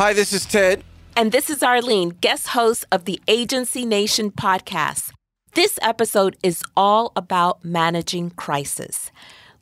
Hi, this is Ted. And this is Arlene, guest host of the Agency Nation podcast. This episode is all about managing crisis.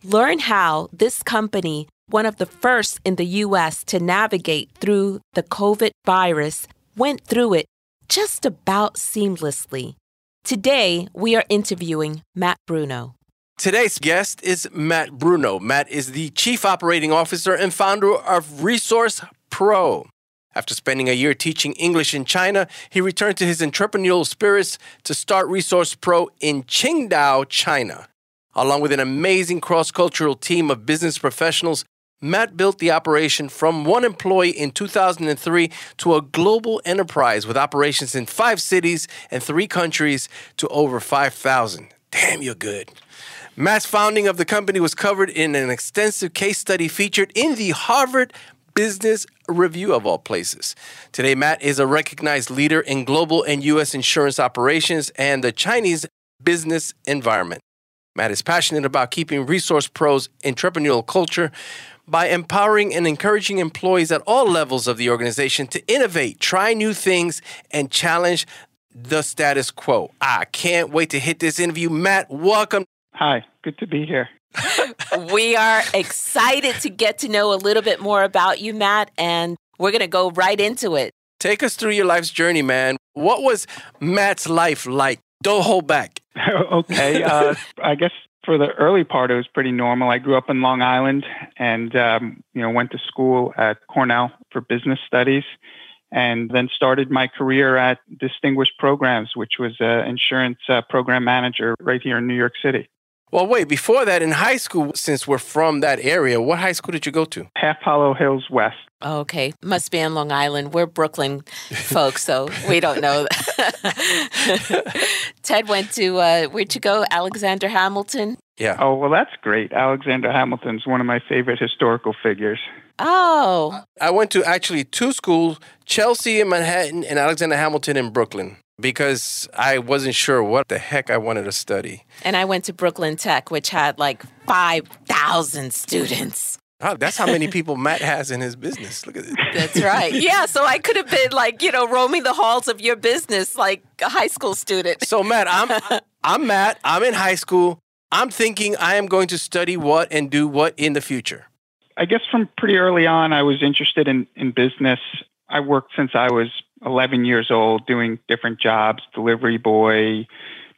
Learn how this company, one of the first in the U.S. to navigate through the COVID virus, went through it just about seamlessly. Today, we are interviewing Matt Bruno. Today's guest is Matt Bruno. Matt is the Chief Operating Officer and founder of Resource Pro. After spending a year teaching English in China, he returned to his entrepreneurial spirits to start Resource Pro in Qingdao, China. Along with an amazing cross cultural team of business professionals, Matt built the operation from one employee in 2003 to a global enterprise with operations in five cities and three countries to over 5,000. Damn, you're good. Matt's founding of the company was covered in an extensive case study featured in the Harvard Business Review of all places. Today, Matt is a recognized leader in global and U.S. insurance operations and the Chinese business environment. Matt is passionate about keeping Resource Pro's entrepreneurial culture by empowering and encouraging employees at all levels of the organization to innovate, try new things, and challenge the status quo. I can't wait to hit this interview. Matt, welcome. Hi, good to be here we are excited to get to know a little bit more about you, Matt, and we're going to go right into it. Take us through your life's journey, man. What was Matt's life like? Don't hold back. okay. Uh, I guess for the early part, it was pretty normal. I grew up in Long Island and, um, you know, went to school at Cornell for business studies and then started my career at Distinguished Programs, which was an insurance uh, program manager right here in New York City. Well, wait, before that, in high school, since we're from that area, what high school did you go to? Half Hollow Hills West. Oh, okay. Must be in Long Island. We're Brooklyn folks, so we don't know. Ted went to, uh, where'd you go? Alexander Hamilton? Yeah. Oh, well, that's great. Alexander Hamilton's one of my favorite historical figures. Oh. I went to actually two schools Chelsea in Manhattan and Alexander Hamilton in Brooklyn because I wasn't sure what the heck I wanted to study. And I went to Brooklyn Tech, which had like 5,000 students. Oh, that's how many people Matt has in his business. Look at it. That's right. Yeah, so I could have been like, you know, roaming the halls of your business like a high school student. So, Matt, I'm I'm Matt. I'm in high school. I'm thinking I am going to study what and do what in the future. I guess from pretty early on, I was interested in, in business. I worked since I was 11 years old doing different jobs delivery boy,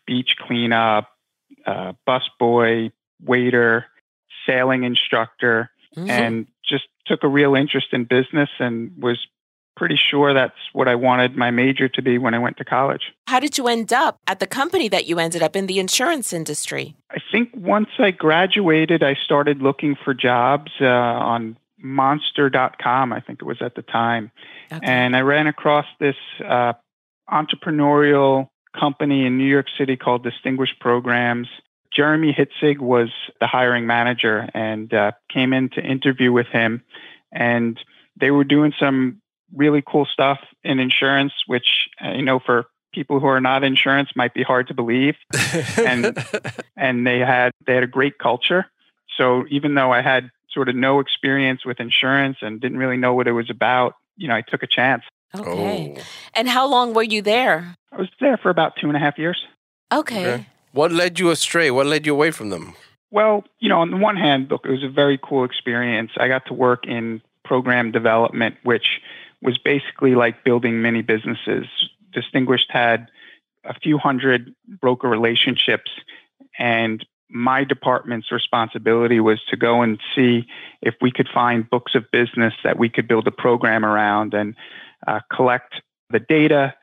beach cleanup, uh, bus boy, waiter, sailing instructor, mm-hmm. and just took a real interest in business and was pretty sure that's what I wanted my major to be when I went to college. How did you end up at the company that you ended up in the insurance industry? I think once I graduated, I started looking for jobs uh, on monster.com, I think it was at the time. Okay. And I ran across this uh, entrepreneurial company in New York City called Distinguished Programs. Jeremy Hitzig was the hiring manager and uh, came in to interview with him. And they were doing some really cool stuff in insurance, which, uh, you know, for people who are not insurance might be hard to believe. and and they had they had a great culture. So even though I had sort of no experience with insurance and didn't really know what it was about, you know, I took a chance. Okay. Oh. And how long were you there? I was there for about two and a half years. Okay. okay. What led you astray? What led you away from them? Well, you know, on the one hand, look, it was a very cool experience. I got to work in program development, which was basically like building mini businesses. Distinguished had a few hundred broker relationships, and my department's responsibility was to go and see if we could find books of business that we could build a program around and uh, collect the data,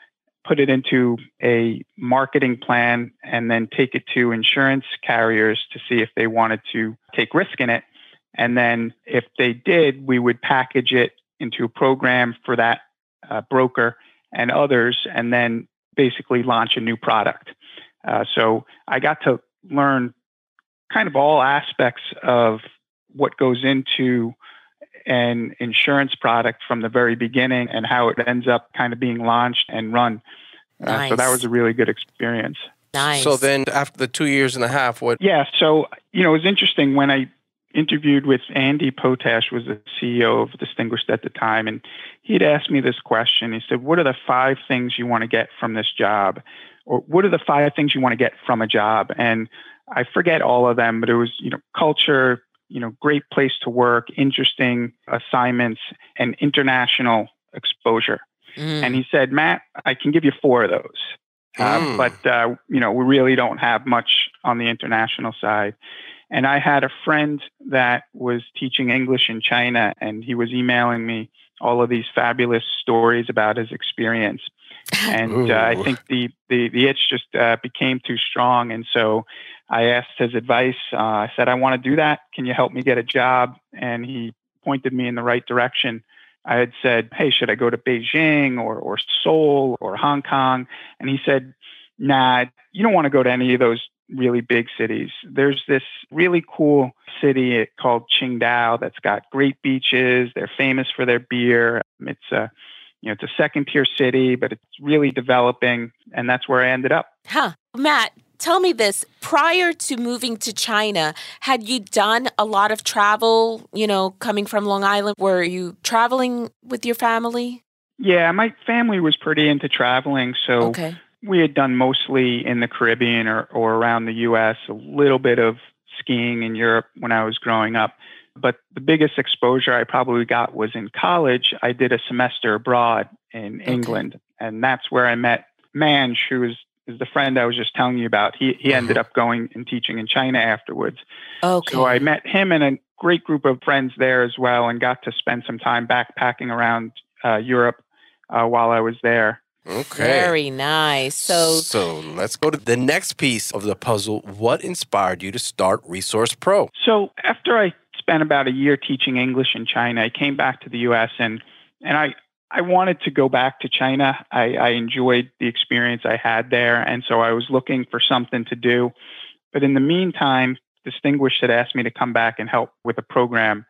put it into a marketing plan, and then take it to insurance carriers to see if they wanted to take risk in it. And then if they did, we would package it into a program for that uh, broker and others, and then basically launch a new product. Uh, so I got to learn kind of all aspects of what goes into an insurance product from the very beginning and how it ends up kind of being launched and run. Nice. Uh, so that was a really good experience. Nice. So then after the two years and a half, what? Yeah. So, you know, it was interesting when I interviewed with Andy Potash, was the CEO of Distinguished at the time, and he'd asked me this question. He said, "What are the five things you want to get from this job, or what are the five things you want to get from a job?" And I forget all of them, but it was you know culture, you know, great place to work, interesting assignments, and international exposure. Mm. And he said, Matt, I can give you four of those. Uh, mm. but uh, you know we really don't have much on the international side and i had a friend that was teaching english in china and he was emailing me all of these fabulous stories about his experience and uh, i think the, the, the itch just uh, became too strong and so i asked his advice uh, i said i want to do that can you help me get a job and he pointed me in the right direction I had said, Hey, should I go to Beijing or, or Seoul or Hong Kong? And he said, Nah, you don't want to go to any of those really big cities. There's this really cool city called Qingdao that's got great beaches. They're famous for their beer. It's a you know, it's a second tier city, but it's really developing. And that's where I ended up. Huh. Matt, tell me this prior to moving to China, had you done a lot of travel, you know, coming from Long Island? Were you traveling with your family? Yeah, my family was pretty into traveling. So okay. we had done mostly in the Caribbean or, or around the US, a little bit of skiing in Europe when I was growing up. But the biggest exposure I probably got was in college. I did a semester abroad in okay. England, and that's where I met Manj, who was is the friend I was just telling you about. He he ended uh-huh. up going and teaching in China afterwards. Okay. So I met him and a great group of friends there as well, and got to spend some time backpacking around uh, Europe uh, while I was there. Okay. Very nice. So So let's go to the next piece of the puzzle. What inspired you to start Resource Pro? So after I spent about a year teaching English in China, I came back to the US and and I I wanted to go back to China. I, I, enjoyed the experience I had there. And so I was looking for something to do. But in the meantime, Distinguished had asked me to come back and help with a program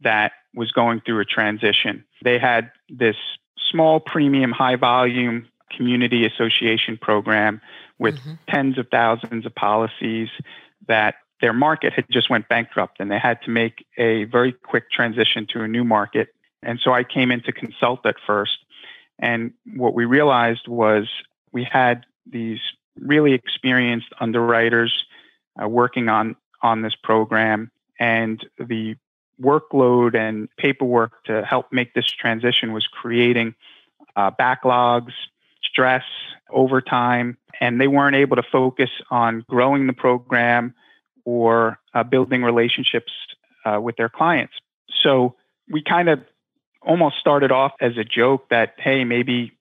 that was going through a transition. They had this small premium, high volume community association program with mm-hmm. tens of thousands of policies that their market had just went bankrupt and they had to make a very quick transition to a new market and so I came in to consult at first. And what we realized was we had these really experienced underwriters uh, working on, on this program, and the workload and paperwork to help make this transition was creating uh, backlogs, stress, overtime, and they weren't able to focus on growing the program or uh, building relationships uh, with their clients. So we kind of almost started off as a joke that, hey, maybe,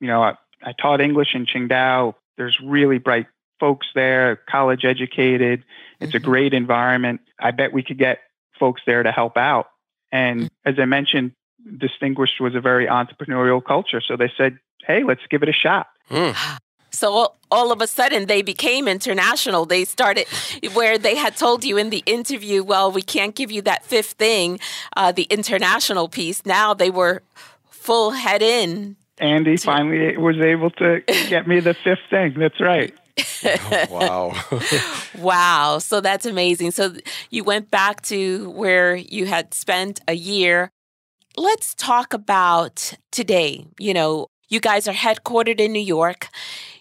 you know, I, I taught English in Qingdao. There's really bright folks there, college educated. It's mm-hmm. a great environment. I bet we could get folks there to help out. And mm-hmm. as I mentioned, Distinguished was a very entrepreneurial culture. So they said, hey, let's give it a shot. Mm. So all of a sudden they became international. They started where they had told you in the interview, well, we can't give you that fifth thing, uh, the international piece. Now they were full head in. Andy to- finally was able to get me the fifth thing. That's right. oh, wow. wow. So that's amazing. So you went back to where you had spent a year. Let's talk about today. You know, you guys are headquartered in New York.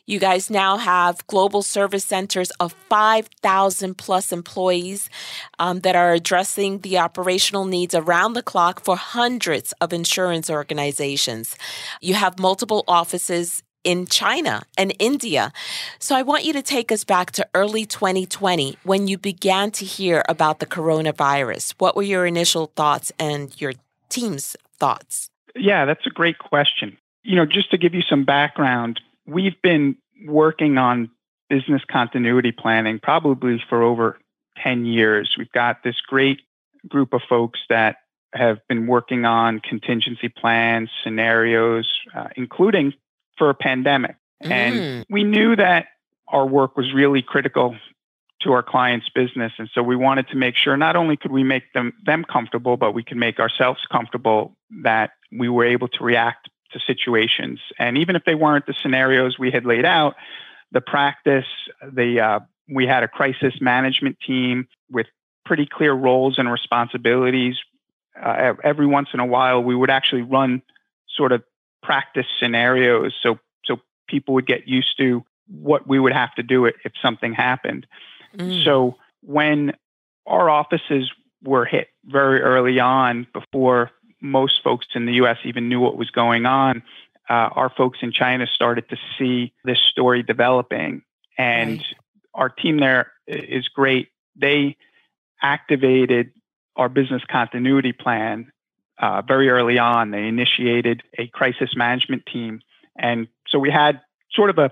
You guys now have global service centers of 5,000 plus employees um, that are addressing the operational needs around the clock for hundreds of insurance organizations. You have multiple offices in China and India. So I want you to take us back to early 2020 when you began to hear about the coronavirus. What were your initial thoughts and your team's thoughts? Yeah, that's a great question. You know, just to give you some background, we've been working on business continuity planning probably for over 10 years. We've got this great group of folks that have been working on contingency plans, scenarios, uh, including for a pandemic. Mm. And we knew that our work was really critical to our clients' business. And so we wanted to make sure not only could we make them, them comfortable, but we could make ourselves comfortable that we were able to react to situations. And even if they weren't the scenarios we had laid out, the practice, the uh, we had a crisis management team with pretty clear roles and responsibilities. Uh, every once in a while, we would actually run sort of practice scenarios so so people would get used to what we would have to do if something happened. Mm. So when our offices were hit very early on before most folks in the US even knew what was going on, uh, our folks in China started to see this story developing. And right. our team there is great. They activated our business continuity plan uh, very early on. They initiated a crisis management team. And so we had sort of a,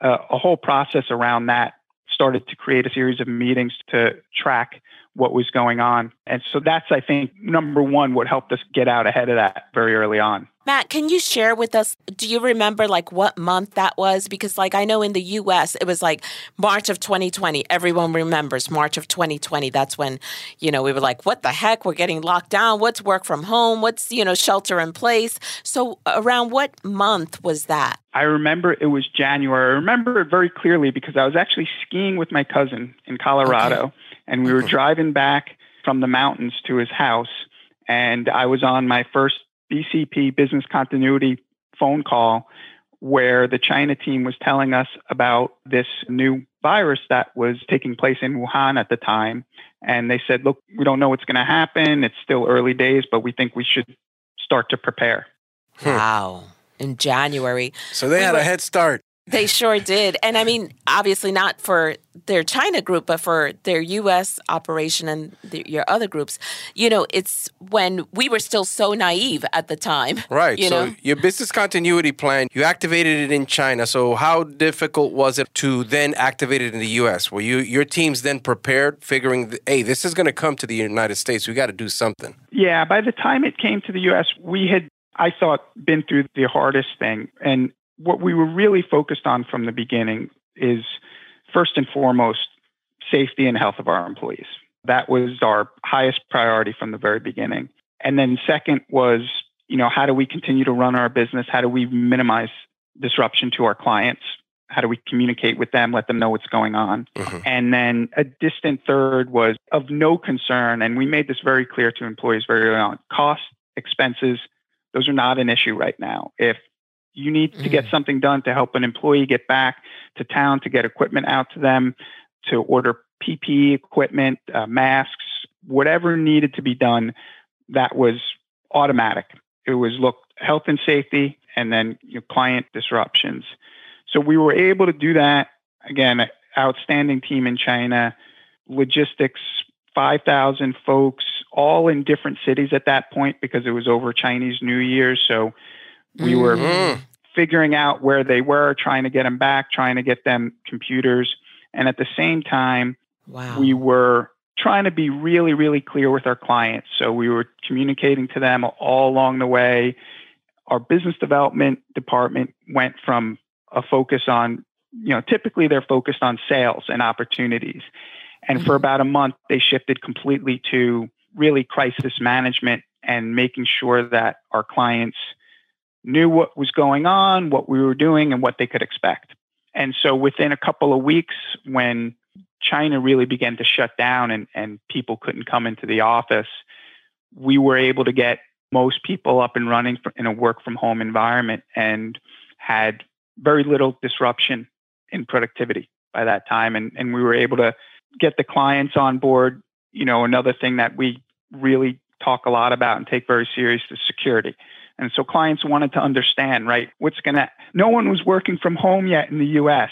a, a whole process around that, started to create a series of meetings to track what was going on. And so that's, I think, number one, what helped us get out ahead of that very early on. Matt, can you share with us? Do you remember like what month that was? Because, like, I know in the US, it was like March of 2020. Everyone remembers March of 2020. That's when, you know, we were like, what the heck? We're getting locked down. What's work from home? What's, you know, shelter in place? So, around what month was that? I remember it was January. I remember it very clearly because I was actually skiing with my cousin in Colorado. Okay and we were mm-hmm. driving back from the mountains to his house. And I was on my first BCP business continuity phone call where the China team was telling us about this new virus that was taking place in Wuhan at the time. And they said, look, we don't know what's going to happen. It's still early days, but we think we should start to prepare. Hmm. Wow. In January. So they we had were, a head start. They sure did. And I mean, obviously not for their China group, but for their US operation and the, your other groups. You know, it's when we were still so naive at the time. Right. You so know? your business continuity plan, you activated it in China. So how difficult was it to then activate it in the US? Were you your teams then prepared, figuring, hey, this is going to come to the United States. We got to do something. Yeah. By the time it came to the US, we had I thought been through the hardest thing. And what we were really focused on from the beginning is first and foremost safety and health of our employees. That was our highest priority from the very beginning. And then second was, you know, how do we continue to run our business? How do we minimize disruption to our clients? How do we communicate with them, let them know what's going on? Mm-hmm. And then a distant third was of no concern. And we made this very clear to employees very early on. Cost, expenses, those are not an issue right now. If you need to get mm. something done to help an employee get back to town, to get equipment out to them, to order PPE equipment, uh, masks, whatever needed to be done. That was automatic. It was look health and safety, and then you know, client disruptions. So we were able to do that. Again, outstanding team in China, logistics, 5,000 folks, all in different cities at that point because it was over Chinese New Year. So we were mm-hmm. figuring out where they were, trying to get them back, trying to get them computers. And at the same time, wow. we were trying to be really, really clear with our clients. So we were communicating to them all along the way. Our business development department went from a focus on, you know, typically they're focused on sales and opportunities. And mm-hmm. for about a month, they shifted completely to really crisis management and making sure that our clients knew what was going on, what we were doing, and what they could expect. And so within a couple of weeks, when China really began to shut down and, and people couldn't come into the office, we were able to get most people up and running in a work from home environment and had very little disruption in productivity by that time. And, and we were able to get the clients on board. You know, another thing that we really talk a lot about and take very serious is security. And so clients wanted to understand, right, what's going to, no one was working from home yet in the US.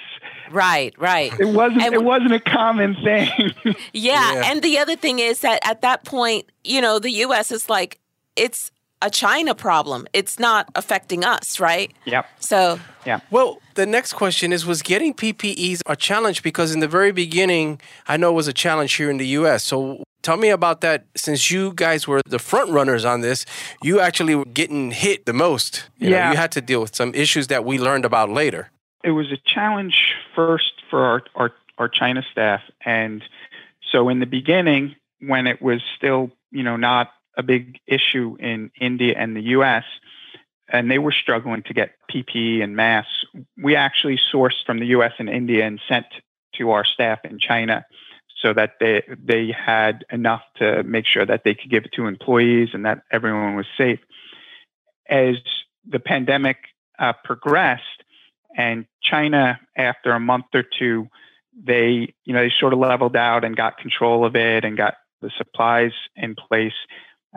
Right, right. It wasn't, and, it wasn't a common thing. yeah, yeah. And the other thing is that at that point, you know, the US is like, it's a China problem. It's not affecting us, right? Yep. So, yeah. Well, the next question is Was getting PPEs a challenge? Because in the very beginning, I know it was a challenge here in the US. So, Tell me about that. Since you guys were the front runners on this, you actually were getting hit the most. You yeah. Know, you had to deal with some issues that we learned about later. It was a challenge first for our, our, our China staff. And so in the beginning, when it was still, you know, not a big issue in India and the US, and they were struggling to get PPE and masks, we actually sourced from the US and India and sent to our staff in China so that they they had enough to make sure that they could give it to employees and that everyone was safe. As the pandemic uh, progressed, and China, after a month or two, they you know they sort of leveled out and got control of it and got the supplies in place.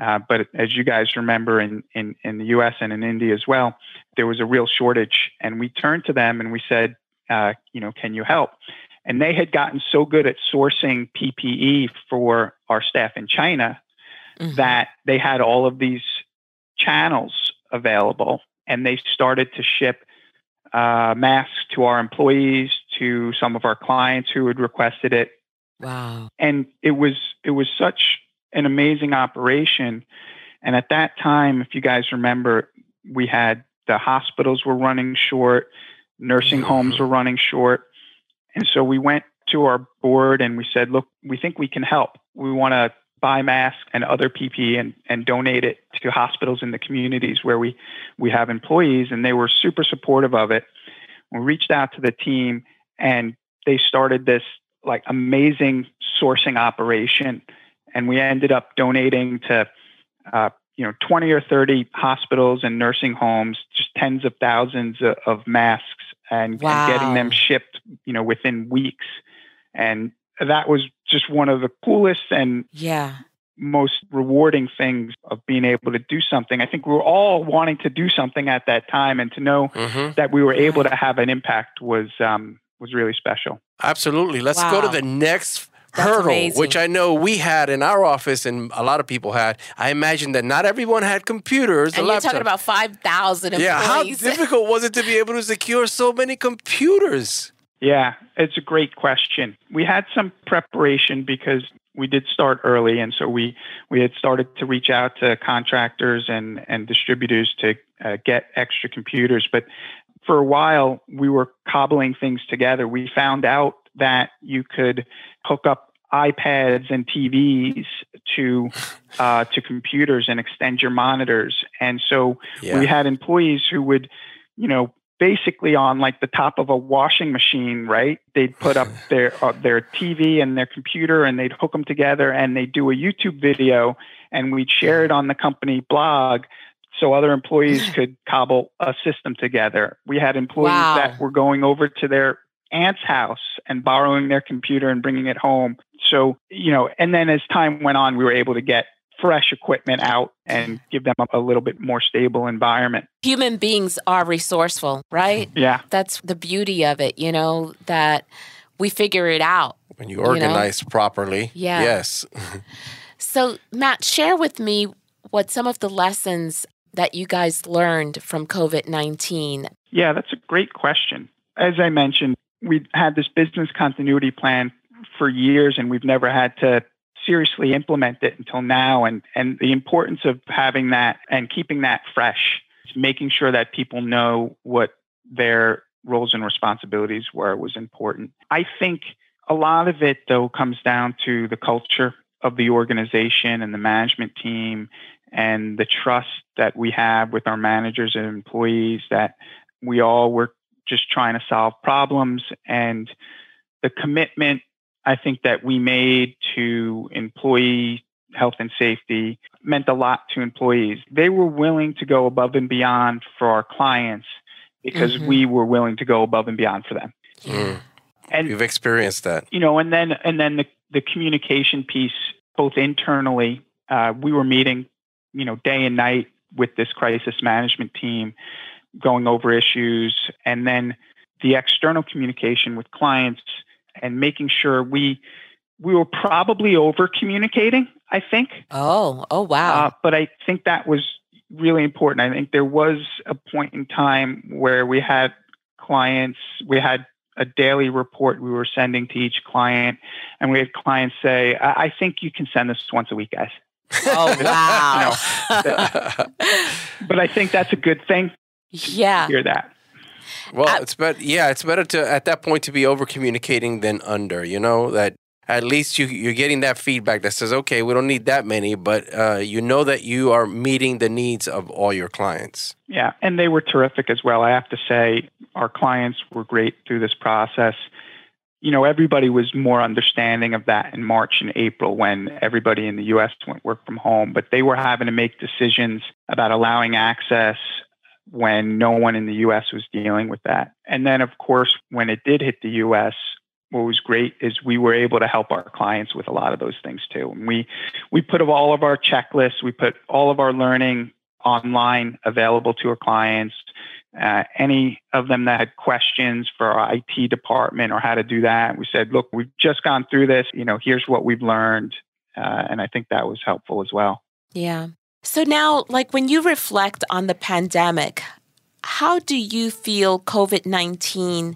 Uh, but as you guys remember in, in, in the US and in India as well, there was a real shortage. And we turned to them and we said, uh, you know, can you help? And they had gotten so good at sourcing PPE for our staff in China mm-hmm. that they had all of these channels available and they started to ship uh, masks to our employees, to some of our clients who had requested it. Wow. And it was it was such an amazing operation. And at that time, if you guys remember, we had the hospitals were running short, nursing homes were running short. And so we went to our board and we said, look, we think we can help. We want to buy masks and other PPE and, and donate it to hospitals in the communities where we, we have employees. And they were super supportive of it. We reached out to the team and they started this like amazing sourcing operation. And we ended up donating to, uh, you know, 20 or 30 hospitals and nursing homes, just tens of thousands of, of masks and, wow. and getting them shipped, you know, within weeks. And that was just one of the coolest and yeah most rewarding things of being able to do something. I think we were all wanting to do something at that time, and to know mm-hmm. that we were able to have an impact was um, was really special. Absolutely. Let's wow. go to the next that's hurdle, amazing. which I know we had in our office and a lot of people had. I imagine that not everyone had computers. And you're talking about 5,000 employees. Yeah, how difficult was it to be able to secure so many computers? Yeah, it's a great question. We had some preparation because we did start early, and so we we had started to reach out to contractors and and distributors to uh, get extra computers. But for a while, we were cobbling things together. We found out that you could hook up iPads and TVs to uh, to computers and extend your monitors. And so yeah. we had employees who would, you know, basically on like the top of a washing machine, right? They'd put up their uh, their TV and their computer, and they'd hook them together, and they'd do a YouTube video, and we'd share it on the company blog. So other employees could cobble a system together. We had employees wow. that were going over to their aunt's house and borrowing their computer and bringing it home. So, you know, and then as time went on, we were able to get fresh equipment out and give them a, a, little bit more stable environment. Human beings are resourceful, right? Yeah. That's the beauty of it, you know, that we figure it out. When you organize you know? properly. Yeah. Yes. so, Matt, share with me what some of the lessons that you guys learned from COVID 19. Yeah, that's a great question. As I mentioned, we had this business continuity plan for years and we've never had to seriously implement it until now. And and the importance of having that and keeping that fresh making sure that people know what their roles and responsibilities were was important. I think a lot of it though comes down to the culture of the organization and the management team and the trust that we have with our managers and employees that we all work just trying to solve problems and the commitment I think that we made to employee health and safety meant a lot to employees. They were willing to go above and beyond for our clients because mm-hmm. we were willing to go above and beyond for them. Mm. And you've experienced that, you know. And then and then the the communication piece, both internally, uh, we were meeting, you know, day and night with this crisis management team, going over issues, and then the external communication with clients and making sure we we were probably over communicating. I think. Oh, oh wow! Uh, but I think that was really important. I think there was a point in time where we had clients, we had a daily report we were sending to each client, and we had clients say, "I, I think you can send this once a week, guys." Oh wow! you know, but I think that's a good thing. Yeah, hear that. Well, I, it's better. Yeah, it's better to at that point to be over communicating than under. You know that at least you you're getting that feedback that says, okay, we don't need that many, but uh, you know that you are meeting the needs of all your clients. Yeah, and they were terrific as well. I have to say, our clients were great through this process. you know, everybody was more understanding of that in March and April when everybody in the US went work from home, but they were having to make decisions about allowing access when no one in the US was dealing with that. And then, of course, when it did hit the US, what was great is we were able to help our clients with a lot of those things too. And we we put all of our checklists, we put all of our learning online available to our clients. Uh, any of them that had questions for our IT department or how to do that, we said, look, we've just gone through this. You know, here's what we've learned. Uh, and I think that was helpful as well. Yeah. So now, like when you reflect on the pandemic, how do you feel COVID 19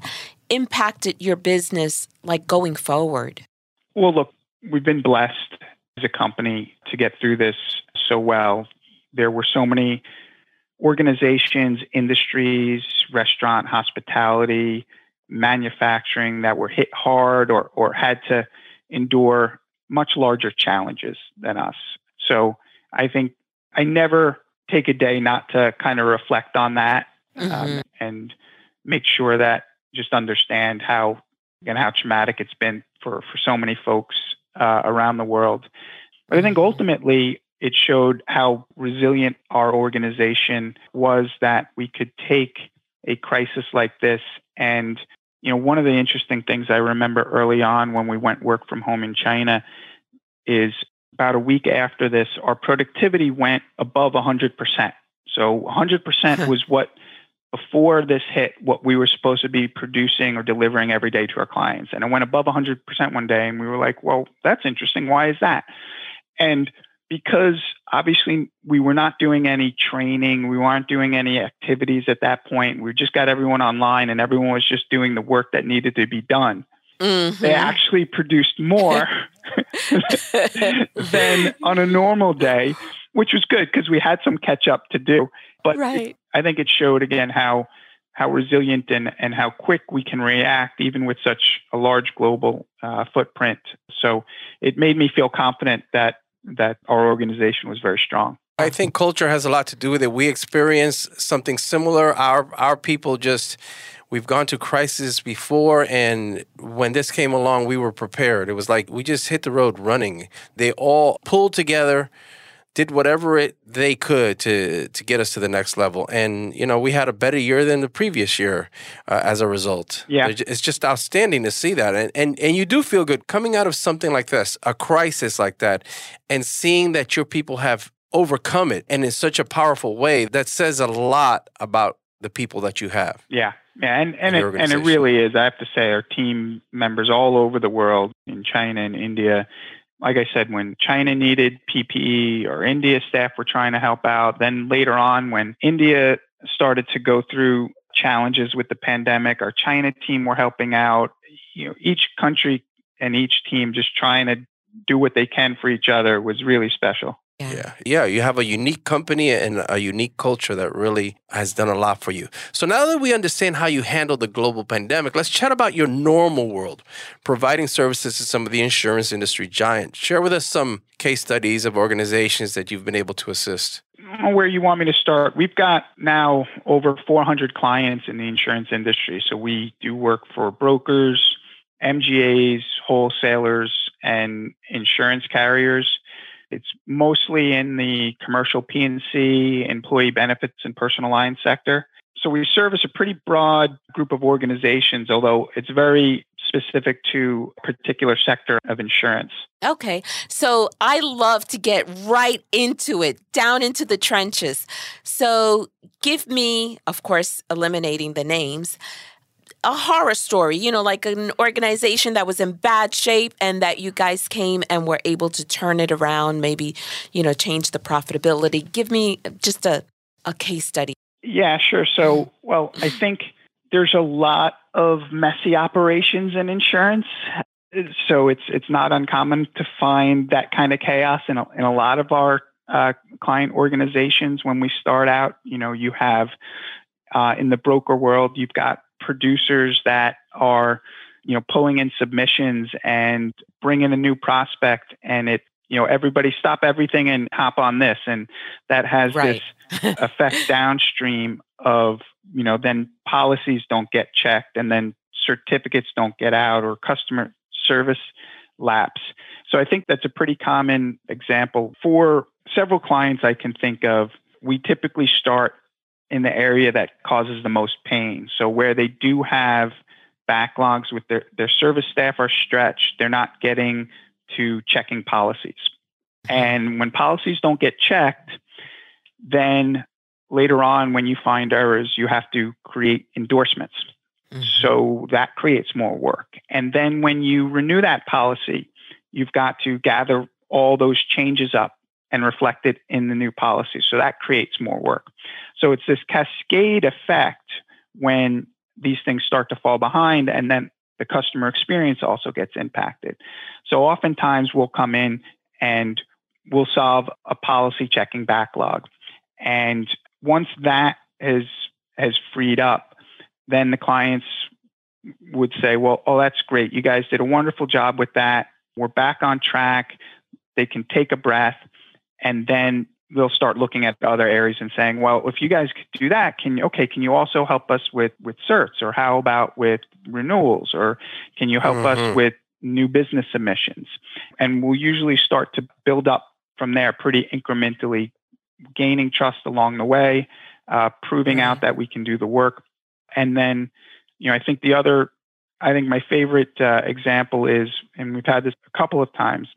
impacted your business like going forward? Well, look, we've been blessed as a company to get through this so well. There were so many organizations, industries, restaurant, hospitality, manufacturing that were hit hard or, or had to endure much larger challenges than us. So I think I never take a day not to kind of reflect on that um, mm-hmm. um, and make sure that just understand how and how traumatic it's been for for so many folks uh, around the world. But I think mm-hmm. ultimately it showed how resilient our organization was that we could take a crisis like this and you know one of the interesting things i remember early on when we went work from home in china is about a week after this our productivity went above 100% so 100% was what before this hit what we were supposed to be producing or delivering every day to our clients and it went above 100% one day and we were like well that's interesting why is that and because obviously we were not doing any training, we weren't doing any activities at that point. We just got everyone online and everyone was just doing the work that needed to be done. Mm-hmm. They actually produced more than on a normal day, which was good because we had some catch up to do. But right. it, I think it showed again how how resilient and, and how quick we can react even with such a large global uh, footprint. So it made me feel confident that that our organization was very strong. I think culture has a lot to do with it. We experience something similar. Our our people just we've gone to crisis before and when this came along we were prepared. It was like we just hit the road running. They all pulled together did whatever it they could to to get us to the next level. And you know, we had a better year than the previous year uh, as a result. Yeah, it's just outstanding to see that, and, and and you do feel good coming out of something like this, a crisis like that, and seeing that your people have overcome it and in such a powerful way. That says a lot about the people that you have. Yeah. Yeah, and and it, and it really is. I have to say, our team members all over the world, in China and India, like I said, when China needed PPE or India staff were trying to help out, then later on when India started to go through challenges with the pandemic, our China team were helping out. You know, each country and each team just trying to do what they can for each other was really special. Yeah. yeah. Yeah. You have a unique company and a unique culture that really has done a lot for you. So now that we understand how you handle the global pandemic, let's chat about your normal world, providing services to some of the insurance industry giants. Share with us some case studies of organizations that you've been able to assist. Mm, where you want me to start? We've got now over 400 clients in the insurance industry. So we do work for brokers, MGAs, wholesalers, and insurance carriers it's mostly in the commercial P&C, employee benefits, and personal line sector. So we service a pretty broad group of organizations, although it's very specific to a particular sector of insurance. Okay. So I love to get right into it, down into the trenches. So give me, of course, eliminating the names, a horror story, you know, like an organization that was in bad shape and that you guys came and were able to turn it around, maybe, you know, change the profitability. Give me just a, a case study. Yeah, sure. So, well, I think there's a lot of messy operations in insurance. So it's it's not uncommon to find that kind of chaos in a, in a lot of our uh, client organizations. When we start out, you know, you have uh, in the broker world, you've got producers that are you know pulling in submissions and bringing a new prospect and it you know everybody stop everything and hop on this and that has right. this effect downstream of you know then policies don't get checked and then certificates don't get out or customer service lapse. So I think that's a pretty common example. For several clients I can think of, we typically start in the area that causes the most pain. So where they do have backlogs with their, their service staff are stretched, they're not getting to checking policies. And when policies don't get checked, then later on, when you find errors, you have to create endorsements. Mm-hmm. So that creates more work. And then when you renew that policy, you've got to gather all those changes up and reflect it in the new policy. So that creates more work. So it's this cascade effect when these things start to fall behind and then the customer experience also gets impacted. So oftentimes we'll come in and we'll solve a policy checking backlog. And once that has has freed up, then the clients would say, well, oh, that's great. You guys did a wonderful job with that. We're back on track. They can take a breath and then they'll start looking at other areas and saying, well, if you guys could do that, can you, okay, can you also help us with, with certs or how about with renewals or can you help mm-hmm. us with new business submissions? And we'll usually start to build up from there pretty incrementally, gaining trust along the way, uh, proving out that we can do the work. And then, you know, I think the other, I think my favorite uh, example is, and we've had this a couple of times,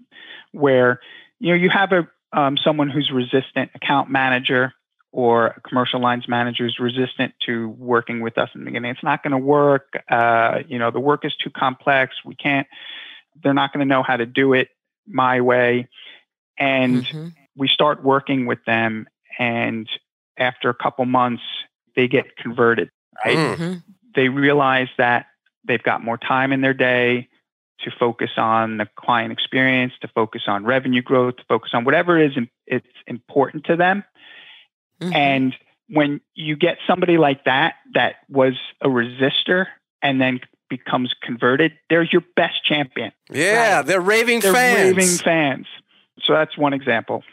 where, you know, you have a, um, someone who's resistant, account manager or commercial lines manager is resistant to working with us in the beginning. It's not going to work. Uh, you know, the work is too complex. We can't, they're not going to know how to do it my way. And mm-hmm. we start working with them. And after a couple months, they get converted. Right? Mm-hmm. They realize that they've got more time in their day to focus on the client experience, to focus on revenue growth, to focus on whatever it is it's important to them. Mm-hmm. And when you get somebody like that that was a resistor and then becomes converted, there's your best champion. Yeah, right? they're raving they're fans. Raving fans. So that's one example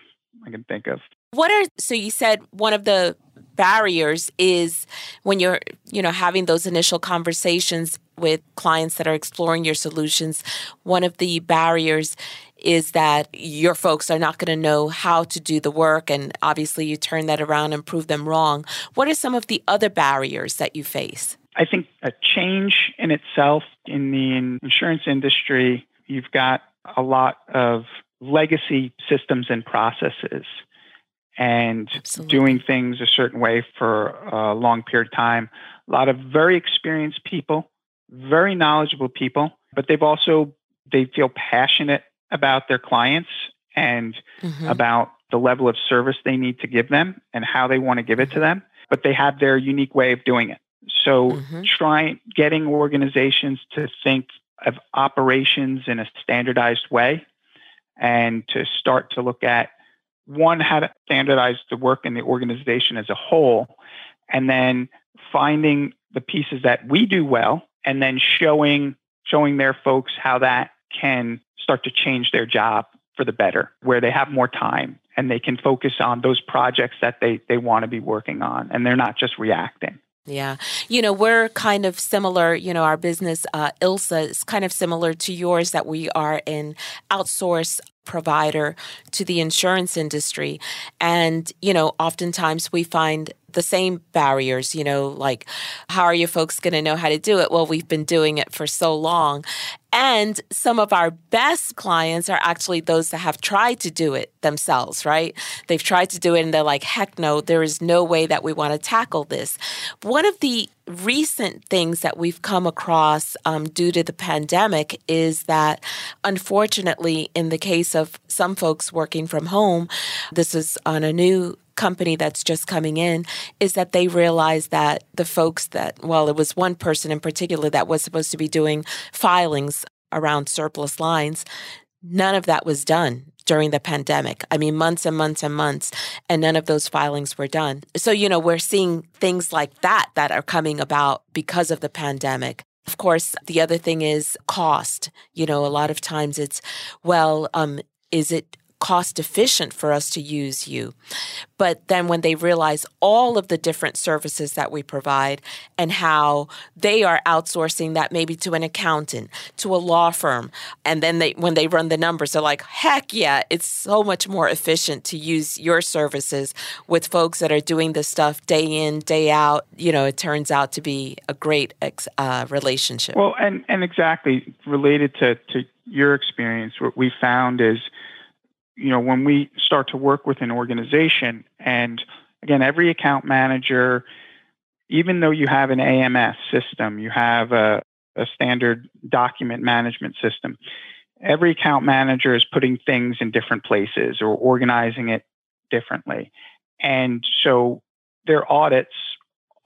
I can think of. What are so you said one of the barriers is when you're, you know, having those initial conversations with clients that are exploring your solutions, one of the barriers is that your folks are not going to know how to do the work and obviously you turn that around and prove them wrong. What are some of the other barriers that you face? I think a change in itself in the insurance industry, you've got a lot of legacy systems and processes and Absolutely. doing things a certain way for a long period of time. A lot of very experienced people, very knowledgeable people, but they've also they feel passionate about their clients and mm-hmm. about the level of service they need to give them and how they want to give it to mm-hmm. them, but they have their unique way of doing it. So mm-hmm. trying getting organizations to think of operations in a standardized way and to start to look at one, how to standardize the work in the organization as a whole, and then finding the pieces that we do well, and then showing showing their folks how that can start to change their job for the better, where they have more time and they can focus on those projects that they, they want to be working on, and they're not just reacting. Yeah. You know, we're kind of similar. You know, our business, uh, ILSA, is kind of similar to yours that we are an outsource provider to the insurance industry. And, you know, oftentimes we find the same barriers, you know, like how are you folks going to know how to do it? Well, we've been doing it for so long. And some of our best clients are actually those that have tried to do it themselves, right? They've tried to do it and they're like, heck no, there is no way that we want to tackle this. One of the recent things that we've come across um, due to the pandemic is that, unfortunately, in the case of some folks working from home, this is on a new company that's just coming in is that they realize that the folks that, well, it was one person in particular that was supposed to be doing filings around surplus lines. None of that was done during the pandemic. I mean, months and months and months, and none of those filings were done. So, you know, we're seeing things like that that are coming about because of the pandemic. Of course, the other thing is cost. You know, a lot of times it's, well, um, is it cost efficient for us to use you. But then when they realize all of the different services that we provide and how they are outsourcing that maybe to an accountant, to a law firm, and then they when they run the numbers, they're like, heck yeah, it's so much more efficient to use your services with folks that are doing this stuff day in, day out. You know, it turns out to be a great uh, relationship. Well, and, and exactly related to, to your experience, what we found is you know, when we start to work with an organization, and again, every account manager, even though you have an AMS system, you have a, a standard document management system, every account manager is putting things in different places or organizing it differently. And so their audits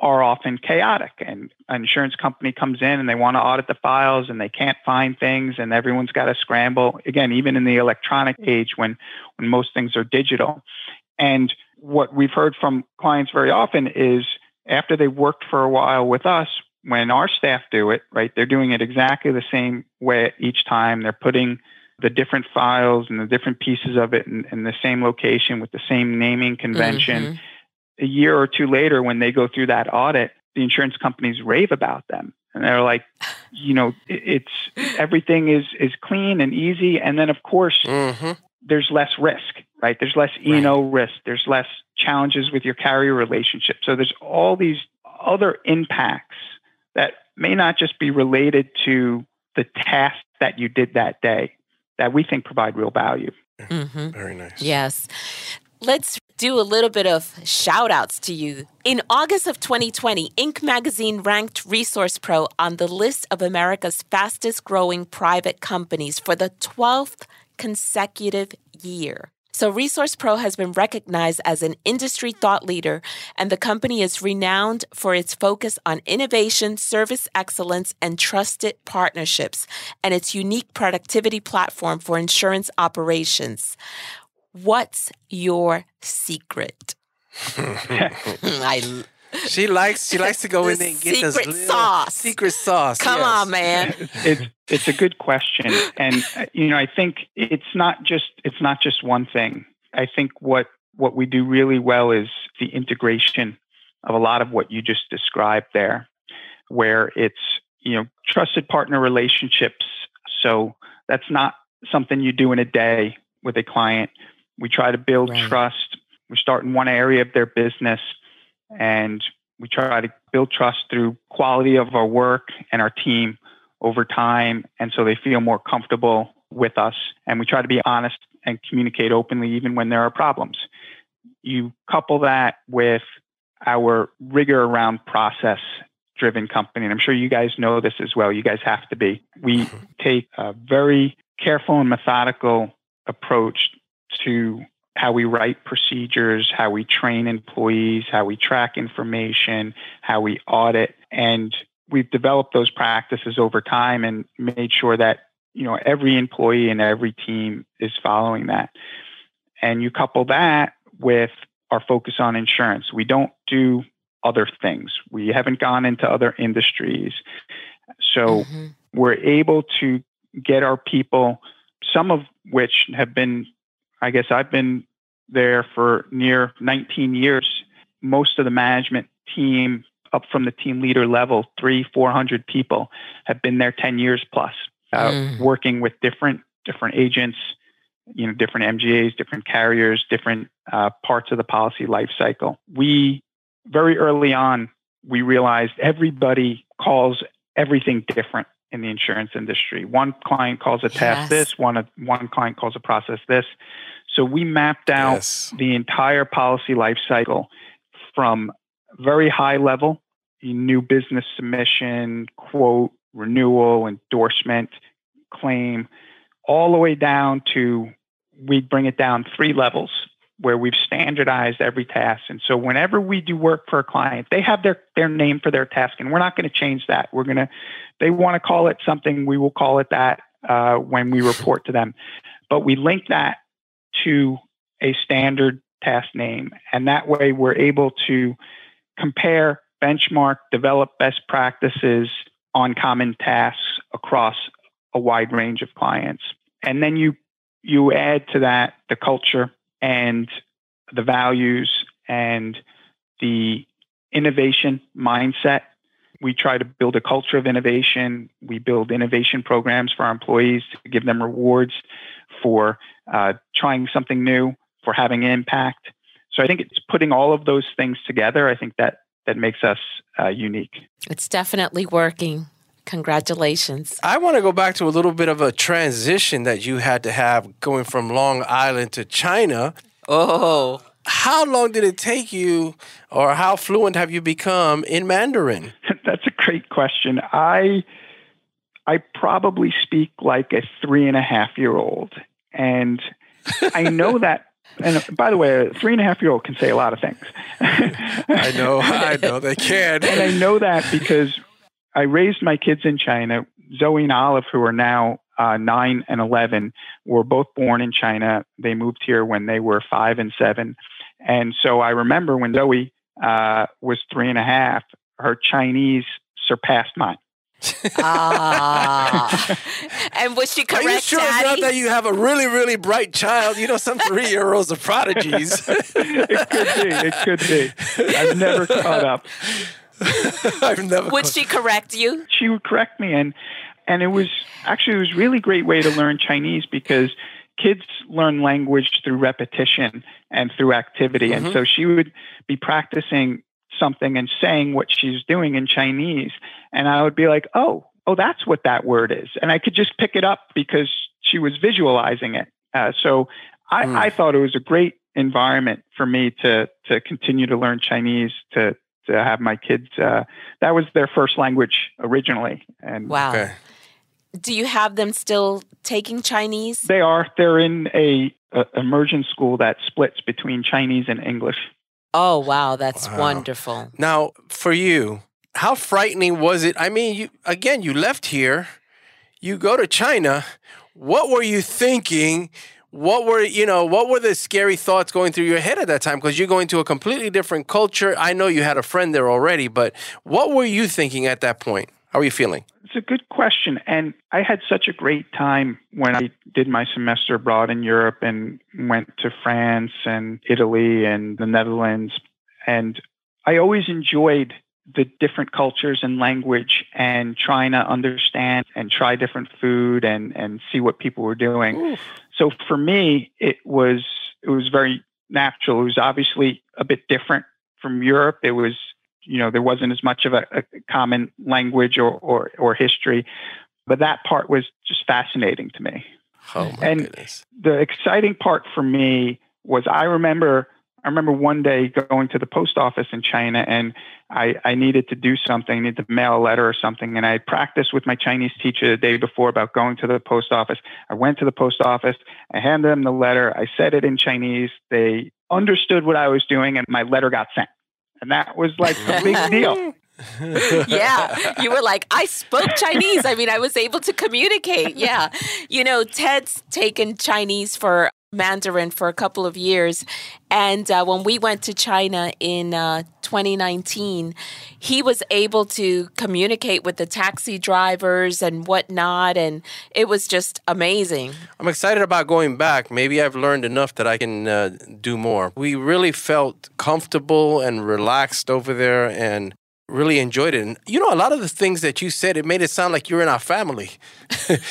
are often chaotic. And an insurance company comes in and they want to audit the files and they can't find things and everyone's got to scramble. Again even in the electronic age when when most things are digital. And what we've heard from clients very often is after they've worked for a while with us when our staff do it right they're doing it exactly the same way each time. They're putting the different files and the different pieces of it in, in the same location with the same naming convention. Mm-hmm a year or two later, when they go through that audit, the insurance companies rave about them. And they're like, you know, it's everything is is clean and easy. And then of course, mm-hmm. there's less risk, right? There's less E&O right. risk. There's less challenges with your carrier relationship. So there's all these other impacts that may not just be related to the task that you did that day that we think provide real value. Mm-hmm. Very nice. Yes. Let's do a little bit of shout outs to you. In August of 2020, Inc. magazine ranked Resource Pro on the list of America's fastest growing private companies for the 12th consecutive year. So, Resource Pro has been recognized as an industry thought leader, and the company is renowned for its focus on innovation, service excellence, and trusted partnerships, and its unique productivity platform for insurance operations. What's your secret? I she likes she likes to go in there and get secret this sauce. secret sauce. Come yes. on, man. it's it's a good question, and uh, you know I think it's not just it's not just one thing. I think what what we do really well is the integration of a lot of what you just described there, where it's you know trusted partner relationships. So that's not something you do in a day with a client we try to build right. trust. We start in one area of their business and we try to build trust through quality of our work and our team over time. And so they feel more comfortable with us. And we try to be honest and communicate openly, even when there are problems. You couple that with our rigor around process driven company. And I'm sure you guys know this as well. You guys have to be. We take a very careful and methodical approach to how we write procedures, how we train employees, how we track information, how we audit. And we've developed those practices over time and made sure that you know every employee and every team is following that. And you couple that with our focus on insurance. We don't do other things. We haven't gone into other industries. So mm-hmm. we're able to get our people, some of which have been I guess I've been there for near 19 years. Most of the management team, up from the team leader level, three, 400 people, have been there 10 years plus, uh, mm. working with different different agents, you know, different MGAs, different carriers, different uh, parts of the policy life cycle. We very early on we realized everybody calls everything different in the insurance industry. One client calls a task yes. this, one one client calls a process this. So we mapped out yes. the entire policy life cycle from very high level, new business submission, quote, renewal, endorsement, claim, all the way down to we bring it down three levels where we've standardized every task. And so whenever we do work for a client, they have their, their name for their task, and we're not going to change that. We're going to, they want to call it something, we will call it that uh, when we report to them. But we link that to a standard task name. And that way we're able to compare, benchmark, develop best practices on common tasks across a wide range of clients. And then you you add to that the culture and the values and the innovation mindset. We try to build a culture of innovation. We build innovation programs for our employees to give them rewards for uh, trying something new, for having an impact. So I think it's putting all of those things together. I think that that makes us uh, unique. It's definitely working. Congratulations. I want to go back to a little bit of a transition that you had to have going from Long Island to China. Oh. How long did it take you, or how fluent have you become in Mandarin? That's a great question. I I probably speak like a three and a half year old. And I know that and by the way, a three and a half year old can say a lot of things. I know, I know they can. And I know that because I raised my kids in China. Zoe and Olive, who are now uh, nine and 11, were both born in China. They moved here when they were five and seven. And so I remember when Zoe uh, was three and a half, her Chinese surpassed mine ah. and was she correct? Are you sure Daddy? that you have a really, really bright child? You know, some three-year-olds are prodigies. it could be. It could be. I've never caught up. I've never. Would she correct you? She would correct me, and and it was actually it was really great way to learn Chinese because kids learn language through repetition and through activity, mm-hmm. and so she would be practicing something and saying what she's doing in Chinese. And I would be like, oh, oh, that's what that word is. And I could just pick it up because she was visualizing it. Uh, so I, mm. I thought it was a great environment for me to to continue to learn Chinese to to have my kids. Uh, that was their first language originally. And wow. Okay. Do you have them still taking Chinese? They are. They're in a, a immersion school that splits between Chinese and English. Oh, wow. That's wow. wonderful. Now, for you, how frightening was it? I mean, you again, you left here, you go to China. What were you thinking? What were you know? What were the scary thoughts going through your head at that time? Because you're going to a completely different culture. I know you had a friend there already, but what were you thinking at that point? How are you feeling? It's a good question. And I had such a great time when I did my semester abroad in Europe and went to France and Italy and the Netherlands. And I always enjoyed the different cultures and language and trying to understand and try different food and, and see what people were doing. Oof. So for me, it was it was very natural. It was obviously a bit different from Europe. It was you know there wasn't as much of a, a common language or, or, or history but that part was just fascinating to me oh my and goodness. the exciting part for me was i remember i remember one day going to the post office in china and i, I needed to do something I needed to mail a letter or something and i practiced with my chinese teacher the day before about going to the post office i went to the post office i handed them the letter i said it in chinese they understood what i was doing and my letter got sent and that was like a big deal. yeah, you were like, I spoke Chinese. I mean, I was able to communicate. Yeah. You know, Ted's taken Chinese for Mandarin for a couple of years. And uh, when we went to China in uh, 2019, he was able to communicate with the taxi drivers and whatnot. And it was just amazing. I'm excited about going back. Maybe I've learned enough that I can uh, do more. We really felt comfortable and relaxed over there. And really enjoyed it. And you know, a lot of the things that you said, it made it sound like you're in our family.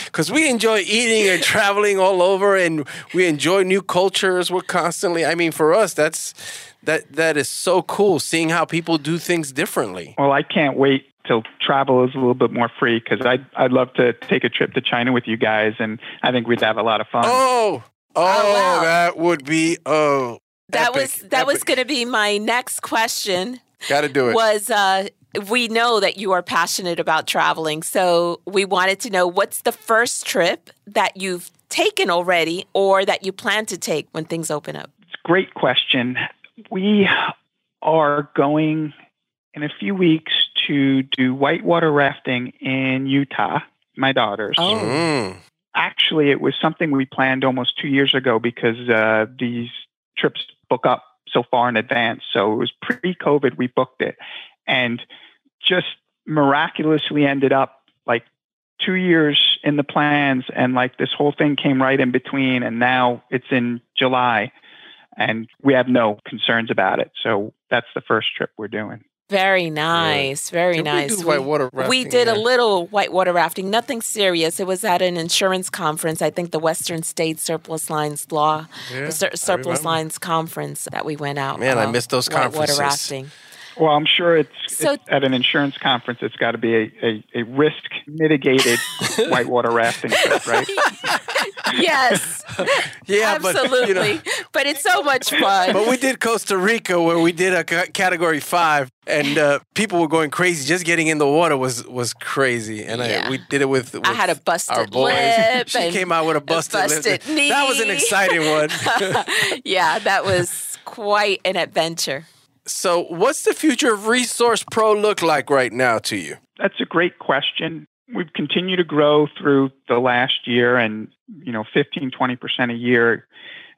Because we enjoy eating and traveling all over and we enjoy new cultures. We're constantly, I mean, for us, that's that that is so cool seeing how people do things differently. Well, I can't wait till travel is a little bit more free because I'd, I'd love to take a trip to China with you guys and I think we'd have a lot of fun. Oh, oh, oh wow. that would be, oh. That epic, was that epic. was going to be my next question. Got to do it. Was uh, we know that you are passionate about traveling, so we wanted to know what's the first trip that you've taken already, or that you plan to take when things open up. It's a great question. We are going in a few weeks to do whitewater rafting in Utah. My daughters. Oh. Mm. Actually, it was something we planned almost two years ago because uh, these trips book up so far in advance. So it was pre COVID, we booked it and just miraculously ended up like two years in the plans and like this whole thing came right in between and now it's in July and we have no concerns about it. So that's the first trip we're doing. Very nice. Very Did we nice. whitewater we rafting did a little whitewater rafting, nothing serious. It was at an insurance conference. I think the Western State Surplus Lines Law, Yeah, the Sur- Surplus. Lines Conference that we went out. Man, I missed those conferences. whitewater rafting. Well, I'm sure it's, So- it's at an insurance conference. It's got to be a, a, a risk mitigated whitewater rafting trip, right? Yes, Yeah, but absolutely. you know, but it's so much fun. but we did Costa Rica where we did a category five, and uh, people were going crazy. Just getting in the water was was crazy, and Yeah. I, we did it with, with I had a busted our boys. lip she and came out with a busted, lip. busted That was an exciting one. yeah, that was quite an adventure. So, what's the future of Resource Pro look like right now to you? That's a great question. We've continued to grow through the last year and, you know, 15, 20% a year.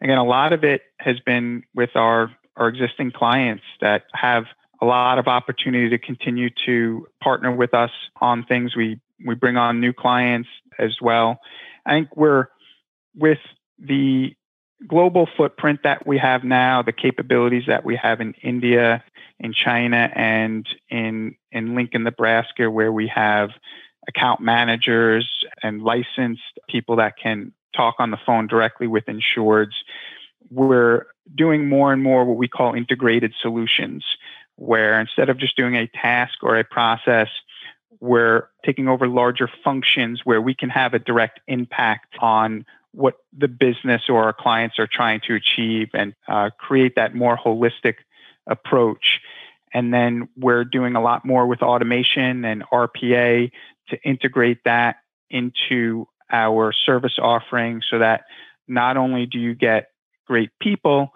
Again, a lot of it has been with our, our existing clients that have a lot of opportunity to continue to partner with us on things. We, we bring on new clients as well. I think we're with the global footprint that we have now, the capabilities that we have in India, in China, and in in Lincoln, Nebraska, where we have account managers and licensed people that can talk on the phone directly with insureds. We're doing more and more what we call integrated solutions, where instead of just doing a task or a process, we're taking over larger functions where we can have a direct impact on what the business or our clients are trying to achieve and uh, create that more holistic approach. And then we're doing a lot more with automation and RPA to integrate that into our service offering so that not only do you get great people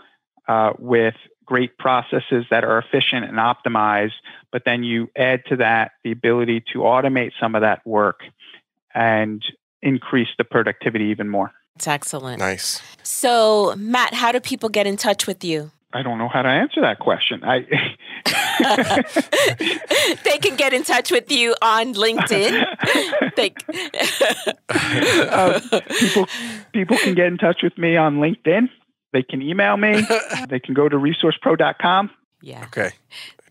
uh, with great processes that are efficient and optimized, but then you add to that the ability to automate some of that work and increase the productivity even more. It's excellent. Nice. So, Matt, how do people get in touch with you? I don't know how to answer that question. I they can get in touch with you on LinkedIn. they, uh, people people can get in touch with me on LinkedIn. They can email me. they can go to resourcepro.com. yeah, Okay.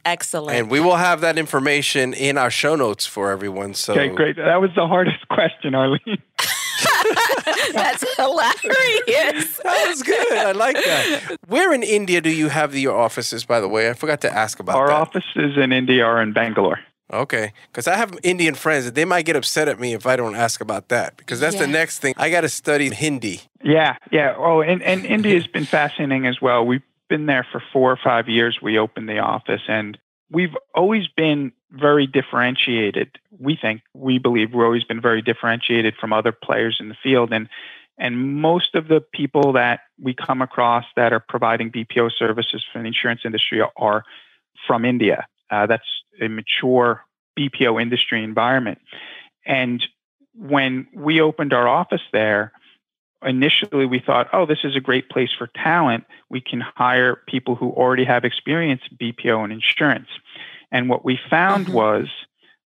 excellent. And we will have that information in our show notes for everyone. So Okay, great. That was the hardest question, Arlene. That's hilarious. That was good. I like that. Where in India do you have your offices, by the way? I forgot to ask about Our that. offices in India are in Bangalore. Okay. Because I have Indian friends. That they might get upset at me if I don't ask about that. Because that's the next thing. I got to study Hindi. Yeah, yeah. Oh, and, and India's been fascinating as well. We've been there for four or five years. We opened the office, and we've always been very differentiated. We think, we believe, we've always been very differentiated from other players in the field, and and most of the people that we come across that are providing BPO services for the insurance industry are from India. Uh, that's a mature BPO industry environment, and when we opened our office there, initially we thought, oh, this is a great place for talent. We can hire people who already have experience BPO and insurance. And what we found Mhm. was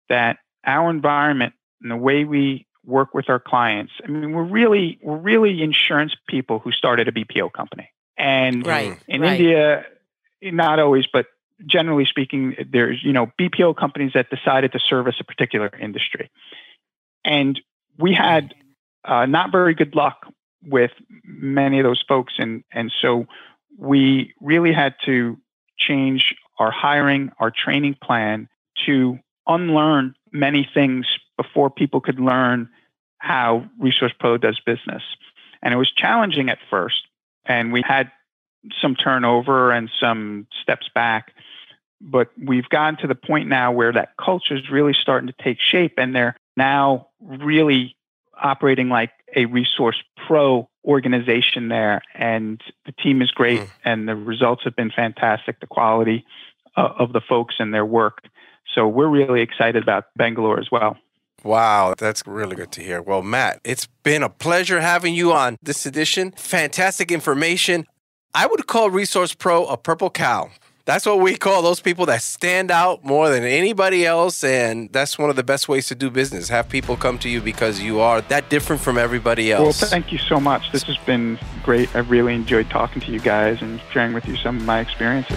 that our environment and the way we work with our clients, I mean, we're really we're really insurance people who started a BPO company. And right. in right. India, not always, but generally speaking, there's you know BPO companies that decided to service a particular industry, and we had uh, not very good luck with many of those folks, and and so we really had to change our hiring, our training plan to unlearn many things before people could learn how Resource Pro does business, and it was challenging at first, and we had some turnover and some steps back. But we've gotten to the point now where that culture is really starting to take shape, and they're now really operating like a Resource Pro organization there. And the team is great, Mm. and the results have been fantastic. The quality uh, of the folks and their work. So we're really excited about Bangalore as well. Wow, that's really good to hear. Well, Matt, it's been a pleasure having you on this edition. Fantastic information. I would call Resource Pro a purple cow. That's what we call those people that stand out more than anybody else. And that's one of the best ways to do business. Have people come to you because you are that different from everybody else. Well, thank you so much. This has been great. I really enjoyed talking to you guys and sharing with you some of my experiences.